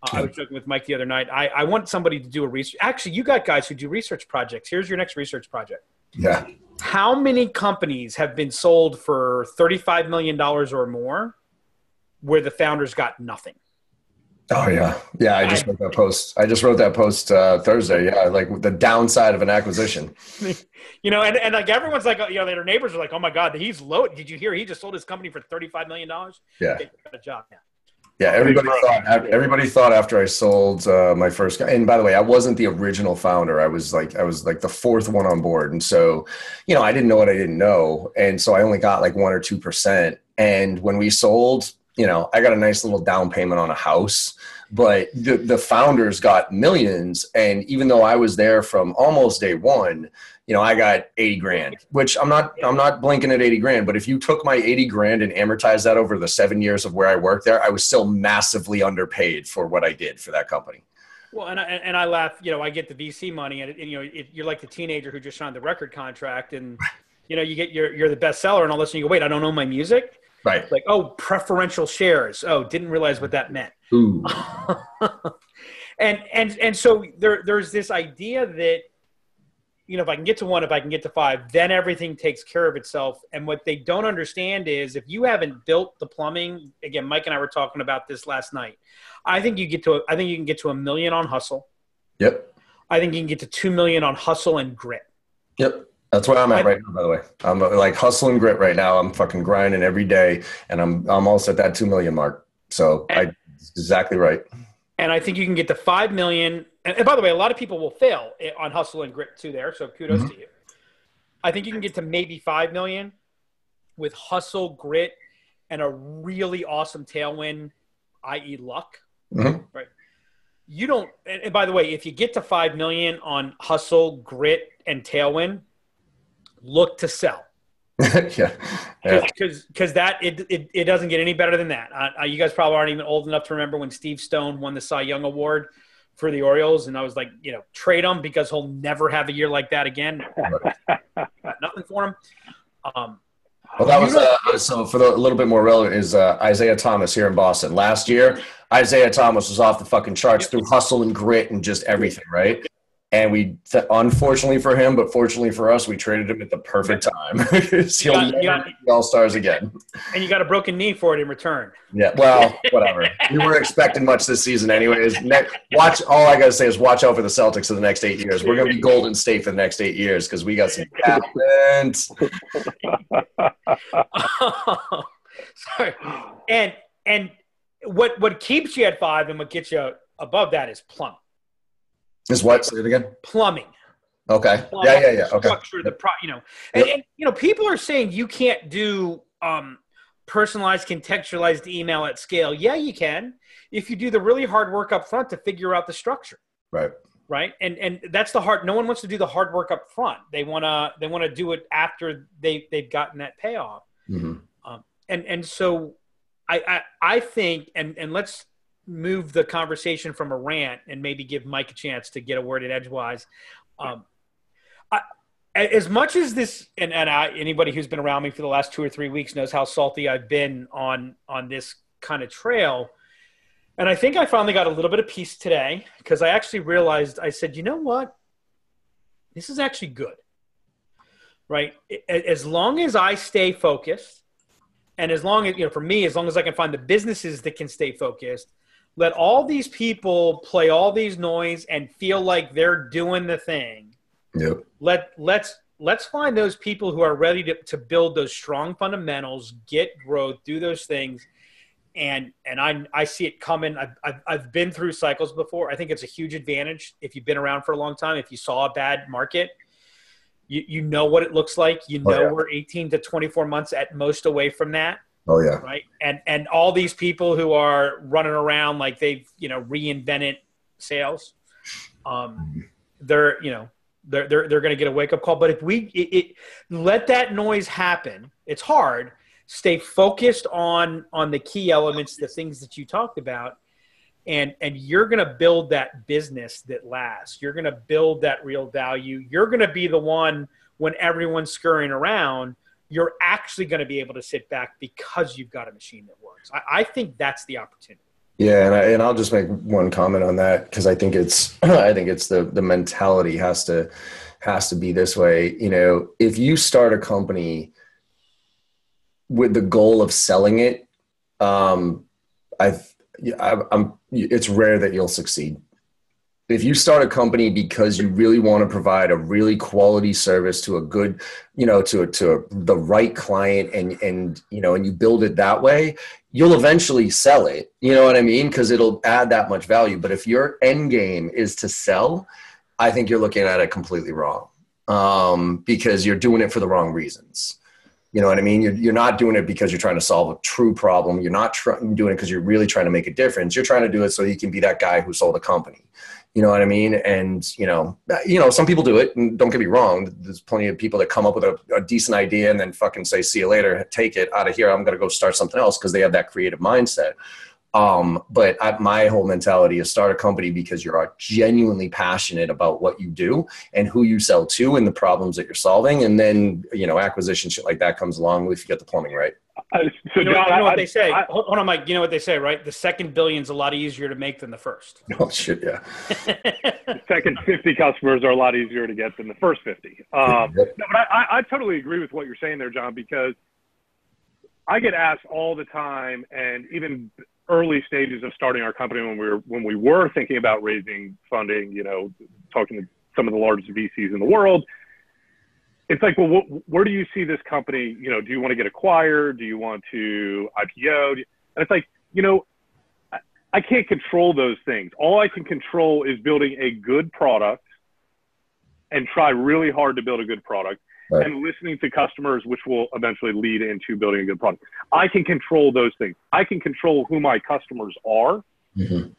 Uh, I was joking with Mike the other night. I, I want somebody to do a research. Actually, you got guys who do research projects. Here's your next research project. Yeah. How many companies have been sold for $35 million or more where the founders got nothing? Oh yeah, yeah. I just wrote that post. I just wrote that post uh, Thursday. Yeah, like the downside of an acquisition. You know, and, and like everyone's like, you know, their neighbors are like, oh my God, he's low. Did you hear he just sold his company for $35 million? Yeah, Okay, got a job now. Yeah. Everybody thought. Everybody thought after I sold uh, my first. co- And by the way, I wasn't the original founder. I was like, I was like the fourth one on board, and so, you know, I didn't know what I didn't know, and so I only got like one or two percent. And when we sold, you know, I got a nice little down payment on a house, but the the founders got millions. And even though I was there from almost day one, you know, I got 80 grand, which I'm not, I'm not blinking at 80 grand, but if you took my 80 grand and amortized that over the seven years of where I worked there, I was still massively underpaid for what I did for that company. Well, and I, and I laugh, you know, I get the VC money and, and you know, it, you're like the teenager who just signed the record contract and, you know, you get your, you're the bestseller and all this and you go, wait, I don't know my music. Right. Like, oh, preferential shares. Oh, didn't realize what that meant. Ooh. and and and so there there's this idea that you know if I can get to one, if I can get to five, then everything takes care of itself. And what they don't understand is if you haven't built the plumbing, again, Mike and I were talking about this last night. I think you get to a, I think you can get to a million on hustle. Yep. I think you can get to two million on hustle and grit. Yep. That's where I'm at right now, by the way. I'm uh, like hustling grit right now. I'm fucking grinding every day and I'm almost at that 2 million mark. So I exactly right. And I think you can get to five million. And, and by the way, a lot of people will fail on hustle and grit too. There, so kudos Mhm. to you. I think you can get to maybe five million with hustle, grit, and a really awesome tailwind, i.e., luck. Mhm. Right. You don't. And, and by the way, if you get to five million on hustle, grit, and tailwind, look to sell yeah. yeah. because because that it, it it doesn't get any better than that. Uh, you guys probably aren't even old enough to remember when Steve Stone won the Cy Young Award for the Orioles, and I was like, you know, trade him because he'll never have a year like that again. Nothing for him. Um, Well, that was uh, so for the, a little bit more relevant is uh, Isaiah Thomas here in Boston. Last year, Isaiah Thomas was off the fucking charts through hustle and grit and just everything, right? And we, th- unfortunately for him, but fortunately for us, we traded him at the perfect time. He'll got- you never got- be All Stars again. and you got a broken knee for it in return. Yeah, well, whatever. we weren't expecting much this season, anyways. Ne- watch. All I gotta say is watch out for the Celtics for the next eight years. We're gonna be Golden State for the next eight years because we got some talent. Sorry. And and what what keeps you at five and what gets you above that is plumbing. Is what? Say it again. Plumbing. Okay. plumbing, Yeah, yeah, yeah. Okay. Structure, the pro, you know, and, Yep. and you know, people are saying you can't do um, personalized, contextualized email at scale. Yeah, you can if you do the really hard work up front to figure out the structure. Right. right and and that's the hard no one wants to do the hard work up front they want to they want to do it after they they've gotten that payoff hmm and and so I, I i think and and let's move the conversation from a rant and maybe give mike a chance to get a word in edgewise um I, as much as this and, and I, anybody who's been around me for the last two or three weeks knows how salty i've been on on this kind of trail and I think I finally got a little bit of peace today because I actually realized I said, you know what? This is actually good. Right? As long as I stay focused, and as long as, you know, for me, as long as I can find the businesses that can stay focused, let all these people play all these noise and feel like they're doing the thing. Yep. Let let's let's find those people who are ready to, to build those strong fundamentals, get growth, do those things and and I I see it coming. I've, I've I've been through cycles before. I think it's a huge advantage if you've been around for a long time. If you saw a bad market, you you know what it looks like. You Oh, know yeah. we're 18 to 24 months at most away from that. Oh yeah. Right. And and all these people who are running around like they've you know reinvented sales, um, they're you know they're they're they're going to get a wake up call. But if we it, it, let that noise happen, it's hard. Stay focused on on the key elements, the things that you talked about, and and you're going to build that business that lasts. You're going to build that real value. You're going to be the one when everyone's scurrying around you're actually going to be able to sit back because you've got a machine that works. I, I think that's the opportunity. Yeah, and I, and I'll just make one comment on that because I think it's I think it's the the mentality has to has to be this way. You know, if you start a company with the goal of selling it, um, I've I, I'm it's rare that you'll succeed if you start a company because you really want to provide a really quality service to a good you know to to the right client and and you know and you build it that way you'll eventually sell it you know what i mean because it'll add that much value but if your end game is to sell i think you're looking at it completely wrong um, because you're doing it for the wrong reasons you know what I mean? You're, you're not doing it because you're trying to solve a true problem. You're not tr- doing it because you're really trying to make a difference. You're trying to do it so you can be that guy who sold a company. You know what I mean? And you know, uh, you know, some people do it. And don't get me wrong. There's plenty of people that come up with a, a decent idea and then fucking say, "See you later. Take it out of here. I'm to go start something else" because they have that creative mindset. Um, but I, my whole mentality is start a company because you're genuinely passionate about what you do and who you sell to and the problems that you're solving. And then, you know, acquisition shit like that comes along if you get the plumbing right. Uh, so you know, John, you know what I, they say? I, hold on, Mike. You know what they say, right? The second billion is a lot easier to make than the first. Oh shit, yeah. the second fifty customers are a lot easier to get than the first fifty. Um, no, but I, I totally agree with what you're saying there, John, because I get asked all the time, and even early stages of starting our company when we were when we were thinking about raising funding, you know, talking to some of the largest VCs in the world. It's like, well, where do you see this company? You know, do you want to get acquired? Do you want to IPO? And it's like, you know, I, I can't control those things. All I can control is building a good product and try really hard to build a good product right. and listening to customers, which will eventually lead into building a good product. I can control those things. I can control who my customers are, mm-hmm.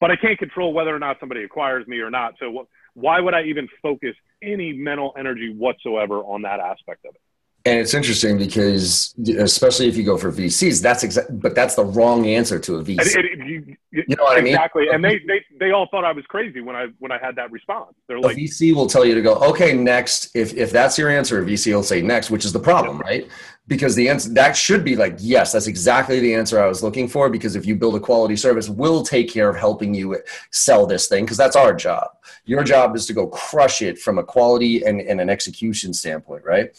but I can't control whether or not somebody acquires me or not. So, why would I even focus any mental energy whatsoever on that aspect of it? And it's interesting because, especially if you go for VCs, that's exactly, but that's the wrong answer to a VC. It, it, you, you, know what exactly. I mean? Exactly. And they, they, they all thought I was crazy when I, when I had that response. They're like, a VC will tell you to go, okay, next. If, if that's your answer, a VC will say next, which is the problem, yeah. right? Because the answer that should be like, yes, that's exactly the answer I was looking for. Because if you build a quality service, we'll take care of helping you sell this thing because that's our job. Your job is to go crush it from a quality and, and an execution standpoint, right?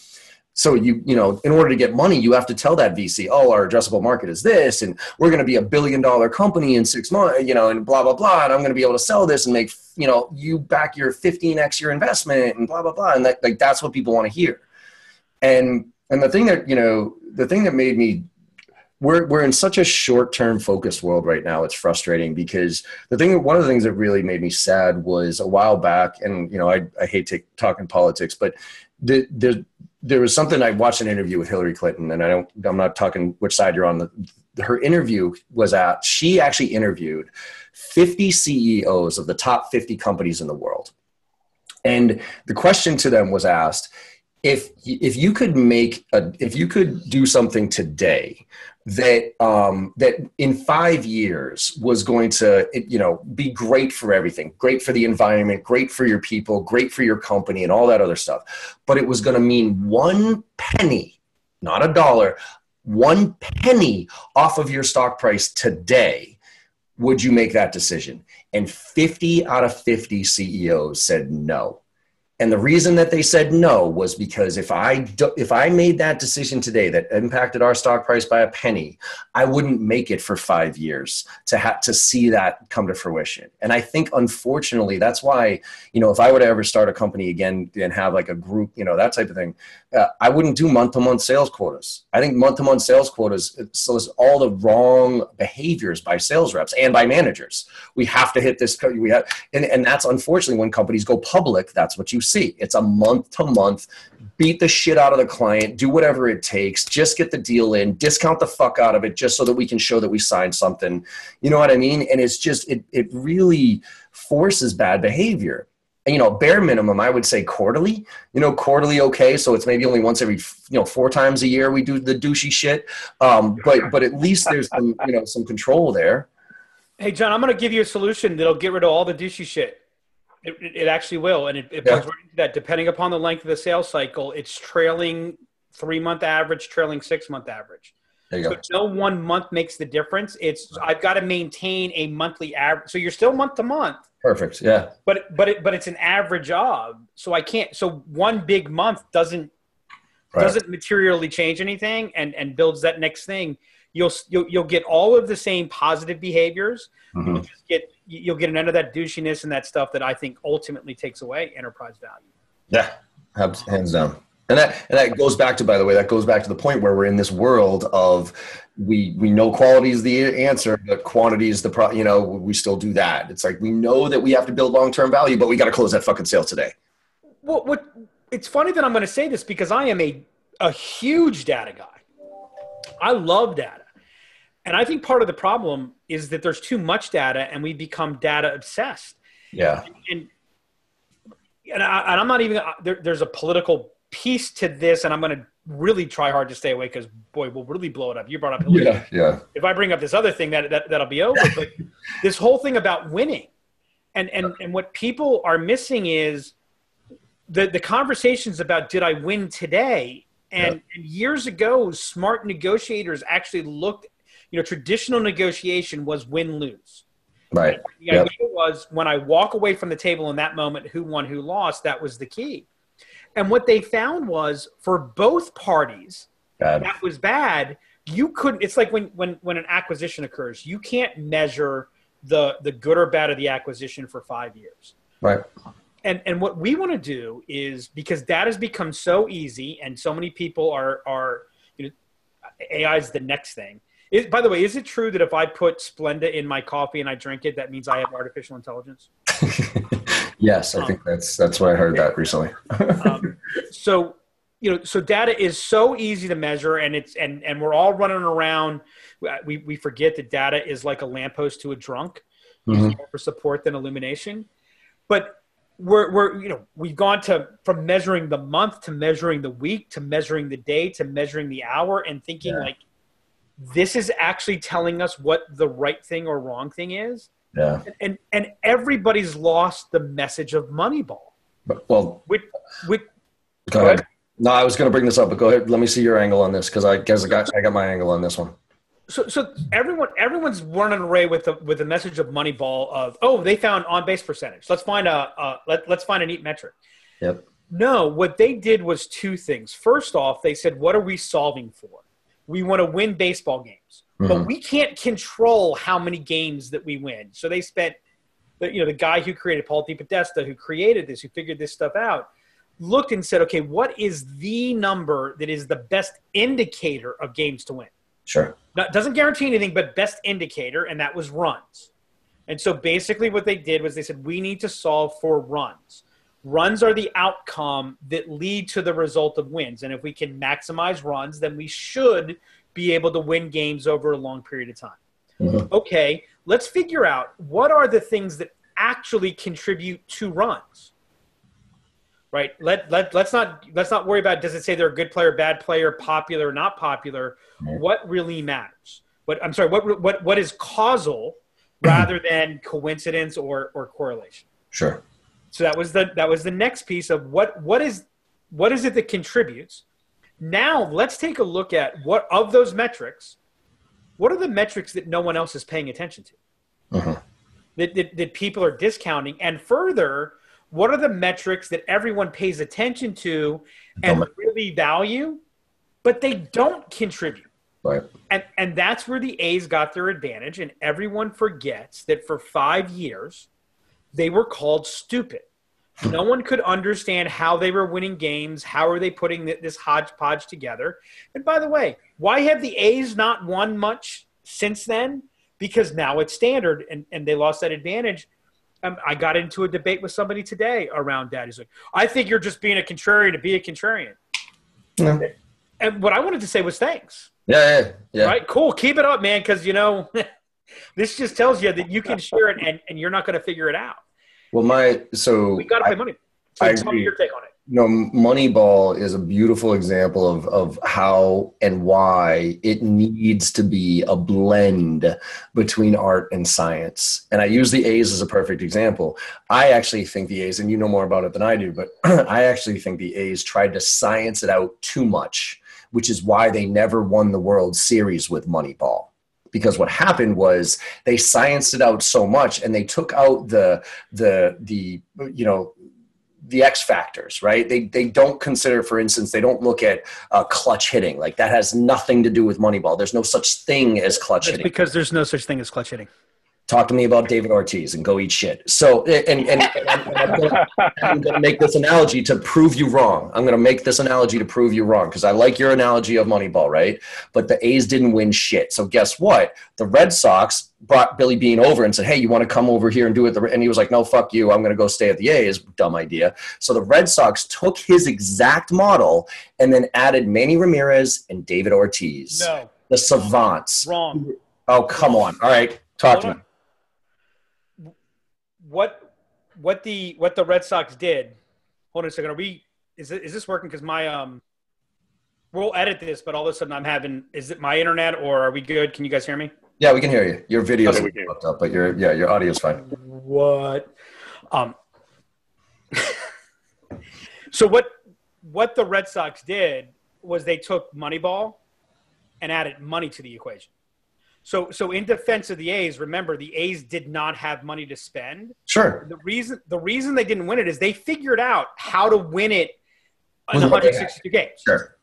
So you you know in order to get money you have to tell that vc oh our addressable market is this and we're going to be a billion dollar company in six months you know and blah blah blah and i'm going to be able to sell this and make you know you back your 15x your investment and blah blah blah and that like that's what people want to hear and and the thing that you know the thing that made me we're, we're in such a short term focused world right now. It's frustrating because the thing, one of the things that really made me sad was a while back, and you know, I, I hate to talking politics, but the, the, there was something I watched an interview with Hillary Clinton, and I don't, I'm not talking which side you're on. The, her interview was at, she actually interviewed 50 CEOs of the top 50 companies in the world. And the question to them was asked, if if you could make a if you could do something today that um, that in five years was going to you know be great for everything great for the environment great for your people great for your company and all that other stuff but it was going to mean one penny not a dollar one penny off of your stock price today would you make that decision? And 50 out of 50 ceos said no and the reason that they said no was because if I do, if I made that decision today that impacted our stock price by a penny, I wouldn't make it for five years to have to see that come to fruition. And I think unfortunately that's why you know if I were to ever start a company again and have like a group, you know that type of thing, uh, I wouldn't do month to month sales quotas. I think month to month sales quotas so it's all the wrong behaviors by sales reps and by managers. We have to hit this. We have, and, and that's unfortunately when companies go public. That's what you see. It's a month to month beat the shit out of the client, do whatever it takes, just get the deal in, discount the fuck out of it just so that we can show that we signed something. You know what I mean? And it's just it it really forces bad behavior. And, you know, bare minimum, I would say quarterly. You know, quarterly okay, so it's maybe only once every you know four times a year we do the douchey shit. Um, but but at least there's some you know some control there. Hey, John, I'm going to give you a solution that'll get rid of all the douchey shit. It, it, actually will, and it, it Yeah. right into that. Depending upon the length of the sales cycle, it's trailing three month average, trailing six month average. There you So go. no one month makes the difference. It's I've got to maintain a monthly average. So you're still month to month, Perfect. Yeah. but but it, but it's an average job. So I can't. So one big month doesn't Right. doesn't materially change anything and and builds that next thing. You'll you'll, you'll get all of the same positive behaviors. Mhm. You'll just get you'll get none of that douchiness and that stuff that I think ultimately takes away enterprise value. Yeah, Hands down. And that and that goes back to, by the way, that goes back to the point where we're in this world of we we know quality is the answer, but quantity is the pro. You know, we still do that. It's like we know that we have to build long term value, but we got to close that fucking sale today. Well, what it's funny that I'm going to say this because I am a a huge data guy. I love data. And I think part of the problem is that there's too much data and we become data obsessed. Yeah, And and, I, and I'm not even there, there's a political piece to this and I'm going to really try hard to stay away because boy, we'll really blow it up. You brought up Hillary yeah, yeah. if I bring up this other thing, that, that that'll be over. But this whole thing about winning, and and and what people are missing is the the conversations about did I win today? And, and years ago, smart negotiators actually looked. You know, traditional negotiation was win lose. Right. The Yep. idea was when I walk away from the table in that moment, who won, who lost. That was the key. And what they found was for both parties, Bad. that was bad you couldn't it's like when when when an acquisition occurs you can't measure the the good or bad of the acquisition for five years Right. and and what we want to do is because that has become so easy and so many people are are you know ai is the next thing is, by the way is it true that if i put splenda in my coffee and i drink it that means i have artificial intelligence yes, I think that's that's why I heard that recently. um, so you know so data is so easy to measure and it's and and we're all running around we, we forget that data is like a lamppost to a drunk Mhm. more for support than illumination but we're, we're you know we've gone to from measuring the month to measuring the week to measuring the day to measuring the hour and thinking Yeah. like this is actually telling us what the right thing or wrong thing is Yeah. and and everybody's lost the message of moneyball But, well, which which go ahead. ahead. No, I was going to bring this up, but go ahead. Let me see your angle on this because I guess I got I got my angle on this one. so so everyone everyone's running away with the with the message of Moneyball of oh they found on base percentage. Let's find a uh, let let's find a neat metric. Yep. No, what they did was two things. First off, they said, what are we solving for? We want to win baseball games, but Mhm. we can't control how many games that we win. So they spent, the, you know, the guy who created Paul DePodesta, who created this, who figured this stuff out, looked and said, okay, what is the number that is the best indicator of games to win? Sure. No, it doesn't guarantee anything, but best indicator, and that was runs. And so basically, what they did was they said, we need to solve for runs. Runs are the outcome that lead to the result of wins. And if we can maximize runs, then we should be able to win games over a long period of time. Mhm. Okay, let's figure out what are the things that actually contribute to runs. Right? Let, let, let's not let's not worry about does it say they're a good player, bad player, popular, not popular Right. what really matters what i'm sorry what what what is causal rather than coincidence or or correlation Sure. So that was the that was the next piece of what what is what is it that contributes now let's take a look at what of those metrics what are the metrics that no one else is paying attention to Mhm. that, that, that people are discounting and further what are the metrics that everyone pays attention to and really value but they don't contribute Right. and and that's where the A's got their advantage, and everyone forgets that for five years they were called stupid. No one could understand how they were winning games. How are they putting this hodgepodge together? And by the way, why have the A's not won much since then? Because now it's standard, and, and they lost that advantage. um, I got into a debate with somebody today around that. He's like, I think you're just being a contrarian to be a contrarian. Yeah. And what I wanted to say was thanks. Yeah, yeah, yeah. Right? Cool. Keep it up, man, because, you know, this just tells you that you can share it and, and you're not going to figure it out. Well, my so We got to I- pay money. So I tell me agree. your take on it. No, Moneyball is a beautiful example of, of how and why it needs to be a blend between art and science. And I use the A's as a perfect example. I actually think the A's, and you know more about it than I do, but I actually think the A's tried to science it out too much, which is why they never won the World Series with Moneyball. Because what happened was they scienced it out so much, and they took out the the the you know the X factors, right? They they don't consider, for instance, they don't look at uh, clutch hitting. Like that has nothing to do with Moneyball. There's no such thing as clutch That's hitting. because there's no such thing as clutch hitting. Talk to me about David Ortiz and go eat shit. So, and and, and I'm, I'm gonna, make this analogy to prove you wrong. I'm gonna make this analogy to prove you wrong because I like your analogy of Moneyball, right? But the A's didn't win shit. So guess what? The Red Sox brought Billy Beane over and said, "Hey, you want to come over here and do it?" And he was like, "No, fuck you. I'm gonna go stay at the A's." Dumb idea. So the Red Sox took his exact model and then added Manny Ramirez and David Ortiz, No, the savants. wrong. Oh, come on. All right, talk to me. On. What what the what the Red Sox did? Hold on a second. Are we? Is it, is this working? Because my um, we'll edit this, but all of a sudden I'm having. Is it my internet or are we good? Can you guys hear me? Yeah, we can hear you. Your video's Okay, we fucked up, but your yeah, your audio's fine. What? Um. so what? What the Red Sox did was they took Moneyball and added money to the equation. So, so in defense of the A's, remember the A's did not have money to spend. Sure. The reason the reason they didn't win it is they figured out how to win it in With what they had. 162 games. Sure.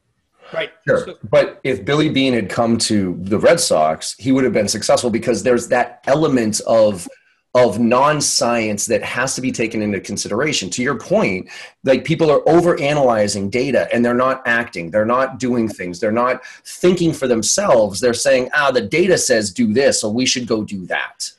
Right. Sure. So- But if Billy Beane had come to the Red Sox, he would have been successful because there's that element of of non-science that has to be taken into consideration. To your point, like people are over-analyzing data and they're not acting, they're not doing things, they're not thinking for themselves. They're saying, ah, the data says do this, so we should go do that.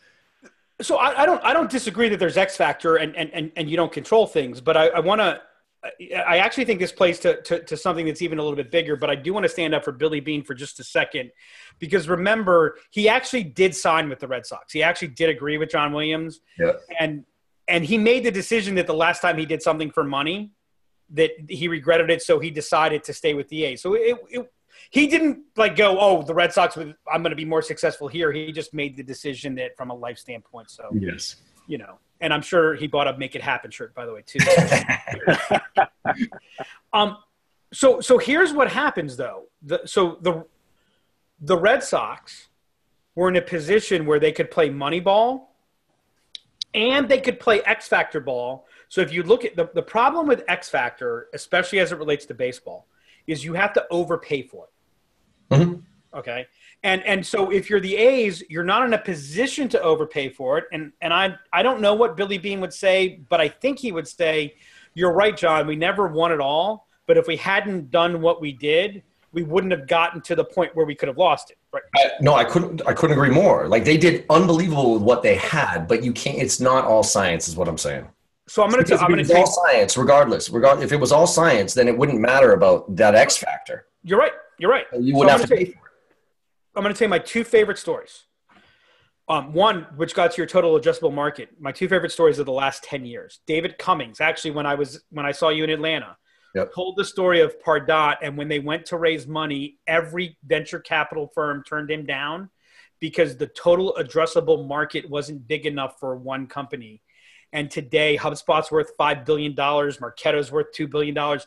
so I, I don't I don't disagree that there's X factor and and, and, and you don't control things, but I, I want to. I actually think this plays to, to, to something that's even a little bit bigger, but I do want to stand up for Billy Beane for just a second because remember, he actually did sign with the Red Sox. He actually did agree with John Williams. Yeah. And and he made the decision that the last time he did something for money, that he regretted it, so he decided to stay with the A's. So it, it he didn't like go, oh, the Red Sox, would- I'm going to be more successful here. He just made the decision that from a life standpoint. So Yes. You know, and I'm sure he bought a "Make It Happen" shirt, by the way, too. um, so so here's what happens though. The, so the the Red Sox were in a position where they could play money ball and they could play X Factor ball. So if you look at the, the problem with X Factor, especially as it relates to baseball, is you have to overpay for it. Mhm. Okay. And and so if you're the A's, you're not in a position to overpay for it. And and I I don't know what Billy Beane would say, but I think he would say, You're right, John, we never won it all. But if we hadn't done what we did, we wouldn't have gotten to the point where we could have lost it. Right. I, no, I couldn't. I couldn't agree more. Like they did unbelievable with what they had, but you can't. It's not all science, is what I'm saying. So I'm gonna Because t- I'm gonna it all science, regardless. Regard if it was all science, then it wouldn't matter about that X factor. you're right, you're right. You wouldn't I'm have to pay for it. I'm going to tell you my two favorite stories. Um, one, which got to your total addressable market. My two favorite stories of the last ten years. David Cummings, actually, when I was when I saw you in Atlanta, Yep. told the story of Pardot, and when they went to raise money, every venture capital firm turned him down because the total addressable market wasn't big enough for one company. And today, HubSpot's worth five billion dollars. Marketo's worth two billion dollars.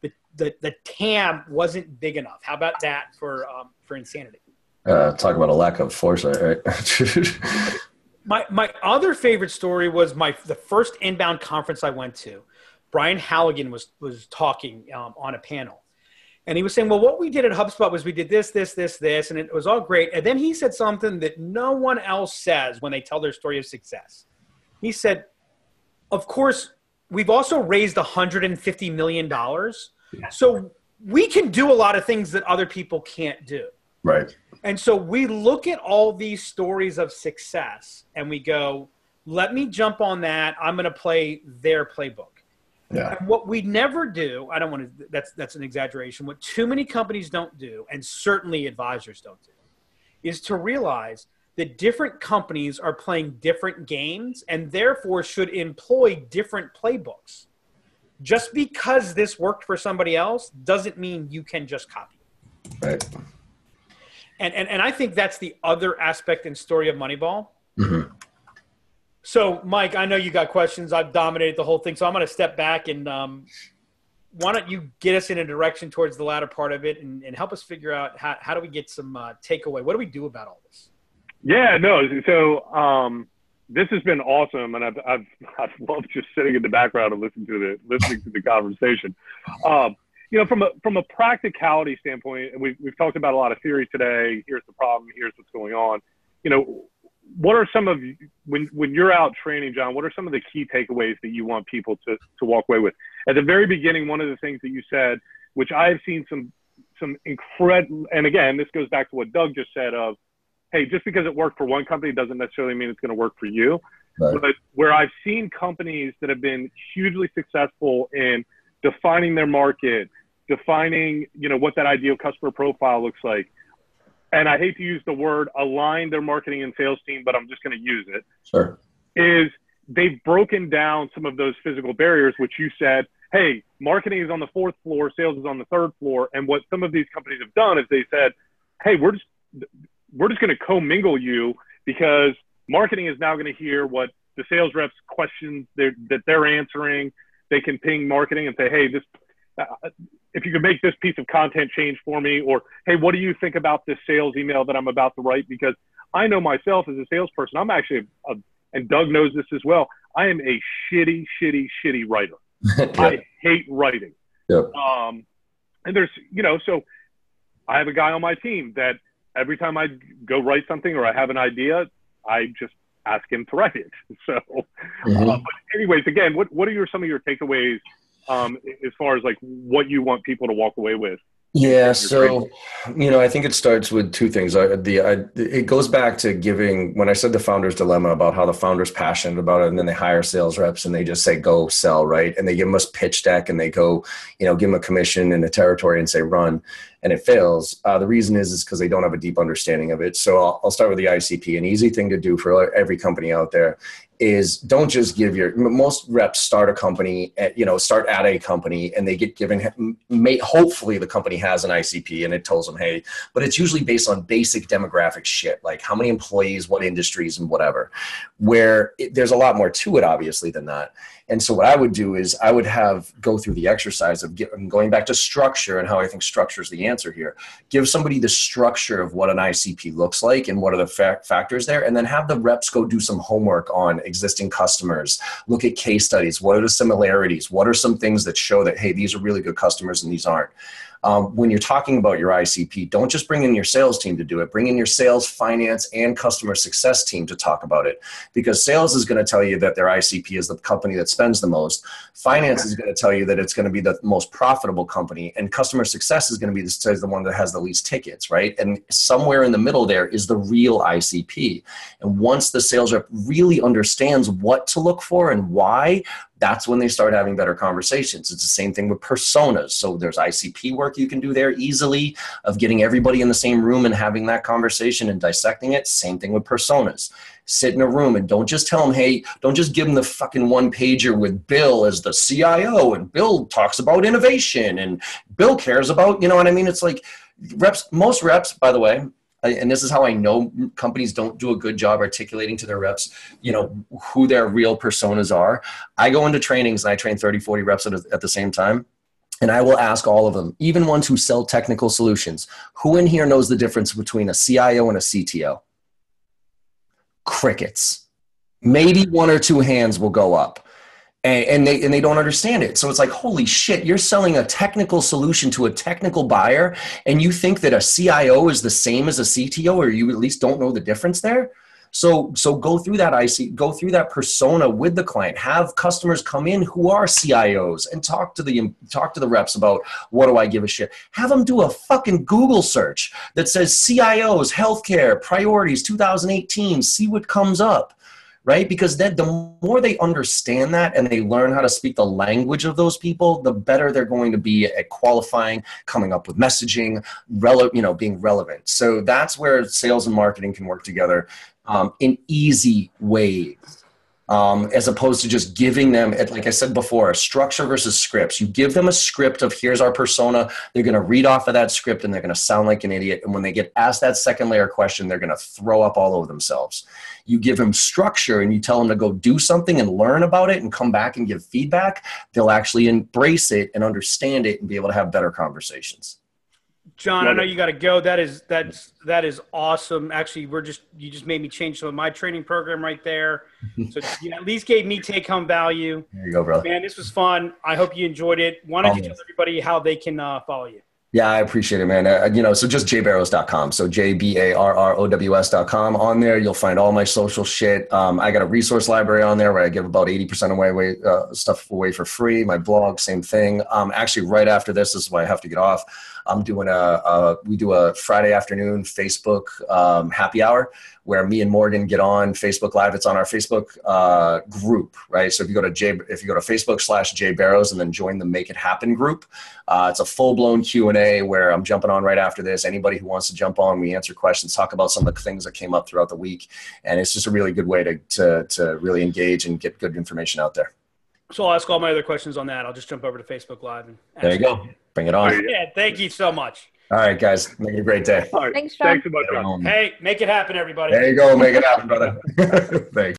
The, the the TAM wasn't big enough. How about that for um, for insanity? Uh, talk about a lack of foresight, right? My my other favorite story was my the first inbound conference I went to. Brian Halligan was was talking um, on a panel, and he was saying, "Well, what we did at HubSpot was we did this, this, this, this, and it was all great." And then he said something that no one else says when they tell their story of success. He said, "Of course, we've also raised 150 million dollars, so we can do a lot of things that other people can't do." Right. And so we look at all these stories of success and we go, Let me jump on that. I'm going to play their playbook. Yeah. And what we never do, I don't want to, that's, that's an exaggeration. What too many companies don't do, and certainly advisors don't do, is to realize that different companies are playing different games and therefore should employ different playbooks. Just because this worked for somebody else doesn't mean you can just copy. Right. And, and, and I think that's the other aspect and story of Moneyball. Mhm. So, Mike, I know you got questions. I've dominated the whole thing, so I'm going to step back and um, why don't you get us in a direction towards the latter part of it and, and help us figure out how, how do we get some uh, takeaway? What do we do about all this? Yeah, no. So um, this has been awesome, and I've, I've I've loved just sitting in the background and listening to the listening to the conversation. Um, you know, from a from a practicality standpoint, and we've we've talked about a lot of theory today. Here's the problem. Here's what's going on. You know, what are some of when when you're out training, John? What are some of the key takeaways that you want people to to walk away with? At the very beginning, one of the things that you said, which I've seen some some incredible, and again, this goes back to what Doug just said of hey, just because it worked for one company doesn't necessarily mean it's going to work for you. Right. But where I've seen companies that have been hugely successful in defining their market, defining, you know, what that ideal customer profile looks like. And I hate to use the word align their marketing and sales team, but I'm just going to use it. Sure. Is they've broken down some of those physical barriers, which you said, hey, marketing is on the fourth floor, sales is on the third floor. And what some of these companies have done is they said, hey, we're just we're just going to commingle you because marketing is now going to hear what the sales reps questions they're, that they're answering. They can ping marketing and say, hey, this, uh, if you could make this piece of content change for me, or hey, what do you think about this sales email that I'm about to write? Because I know myself as a salesperson, I'm actually, a, and Doug knows this as well. I am a shitty, shitty, shitty writer. I hate writing. Yep. Um, and there's, you know, so I have a guy on my team that every time I go write something or I have an idea, I just ask him to write it. So, Mhm. uh, but anyways, again, what what are your some of your takeaways um, as far as like what you want people to walk away with? Yeah, so you know, I think it starts with two things. I, the I, it goes back to giving when I said the founder's dilemma about how the founder's passionate about it, and then they hire sales reps and they just say go sell, right? And they give them a pitch deck and they go, you know, give them a commission in a territory and say run, and it fails. Uh, the reason is is because they don't have a deep understanding of it. So I'll, I'll start with the ICP. An easy thing to do for every company out there is don't just give your most reps start a company at, you know start at a company and they get given may, hopefully the company has an icp and it tells them hey but it's usually based on basic demographic shit like how many employees what industries and whatever where it, there's a lot more to it obviously than that and so what i would do is i would have go through the exercise of get, going back to structure and how i think structure is the answer here. Give somebody the structure of what an icp looks like and what are the fa- factors there and then have the reps go do some homework on existing customers. Look at case studies. What are the similarities? What are some things that show that hey these are really good customers and these aren't um, when you're talking about your ICP, don't just bring in your sales team to do it. Bring in your sales, finance, and customer success team to talk about it. Because sales is going to tell you that their ICP is the company that spends the most. Finance is going to tell you that it's going to be the most profitable company, and customer success is going to be the, the one that has the least tickets, right? And somewhere in the middle there is the real ICP. And once the sales rep really understands what to look for and why, that's when they start having better conversations. It's the same thing with personas. So there's ICP work you can do there easily of getting everybody in the same room and having that conversation and dissecting it. Same thing with personas. Sit in a room and don't just tell them, hey, don't just give them the fucking one pager with Bill as the CIO and Bill talks about innovation and Bill cares about, you know what I mean? It's like reps, most reps, by the way, and this is how I know companies don't do a good job articulating to their reps, you know, who their real personas are. I go into trainings and I train 30, 40 reps at, a, at the same time. And I will ask all of them, even ones who sell technical solutions, who in here knows the difference between a CIO and a CTO? Crickets. Maybe one or two hands will go up and, and they and they don't understand it. So it's like, holy shit, you're selling a technical solution to a technical buyer, and you think that a CIO is the same as a CTO, or you at least don't know the difference there. So so go through that IC, go through that persona with the client. Have customers come in who are CIOs and talk to the talk to the reps about what do I give a shit. Have them do a fucking Google search that says CIOs, healthcare priorities 2018. See what comes up right? Because then the more they understand that and they learn how to speak the language of those people, the better they're going to be at qualifying, coming up with messaging, rele- you know, being relevant. So that's where sales and marketing can work together um, in easy ways um, as opposed to just giving them, like I said before, structure versus scripts. You give them a script of here's our persona. They're going to read off of that script and they're going to sound like an idiot. And when they get asked that second layer question, they're going to throw up all over themselves. You give them structure and you tell them to go do something and learn about it and come back and give feedback. They'll actually embrace it and understand it and be able to have better conversations. John, I know you got to go. That is that's that is awesome. Actually, we're just you just made me change some of my training program right there. So you at least gave me take home value. There you go, brother. Man, this was fun. I hope you enjoyed it. Why don't you tell everybody how they can uh, follow you? Yeah, I appreciate it, man. Uh, you know, so just jbarrows.com. So J B A R R O W S.com. On there, you'll find all my social shit. Um, I got a resource library on there where I give about 80% away, away uh, stuff away for free. My blog, same thing. Um, actually, right after this, this is why I have to get off. I'm doing a, a we do a Friday afternoon Facebook um, happy hour where me and Morgan get on Facebook Live. It's on our Facebook uh, group, right? So if you go to J, if you go to Facebook slash J Barrows and then join the Make It Happen group, uh, it's a full blown Q and A where I'm jumping on right after this. Anybody who wants to jump on, we answer questions, talk about some of the things that came up throughout the week, and it's just a really good way to to, to really engage and get good information out there. So I'll ask all my other questions on that. I'll just jump over to Facebook Live and there you go. Bring it on. Yeah, thank you so much. All right, guys. Make it a great day. All right. Thanks, John. Thanks so much, John. Hey, make it happen, everybody. There you go. Make it happen, brother. Thanks.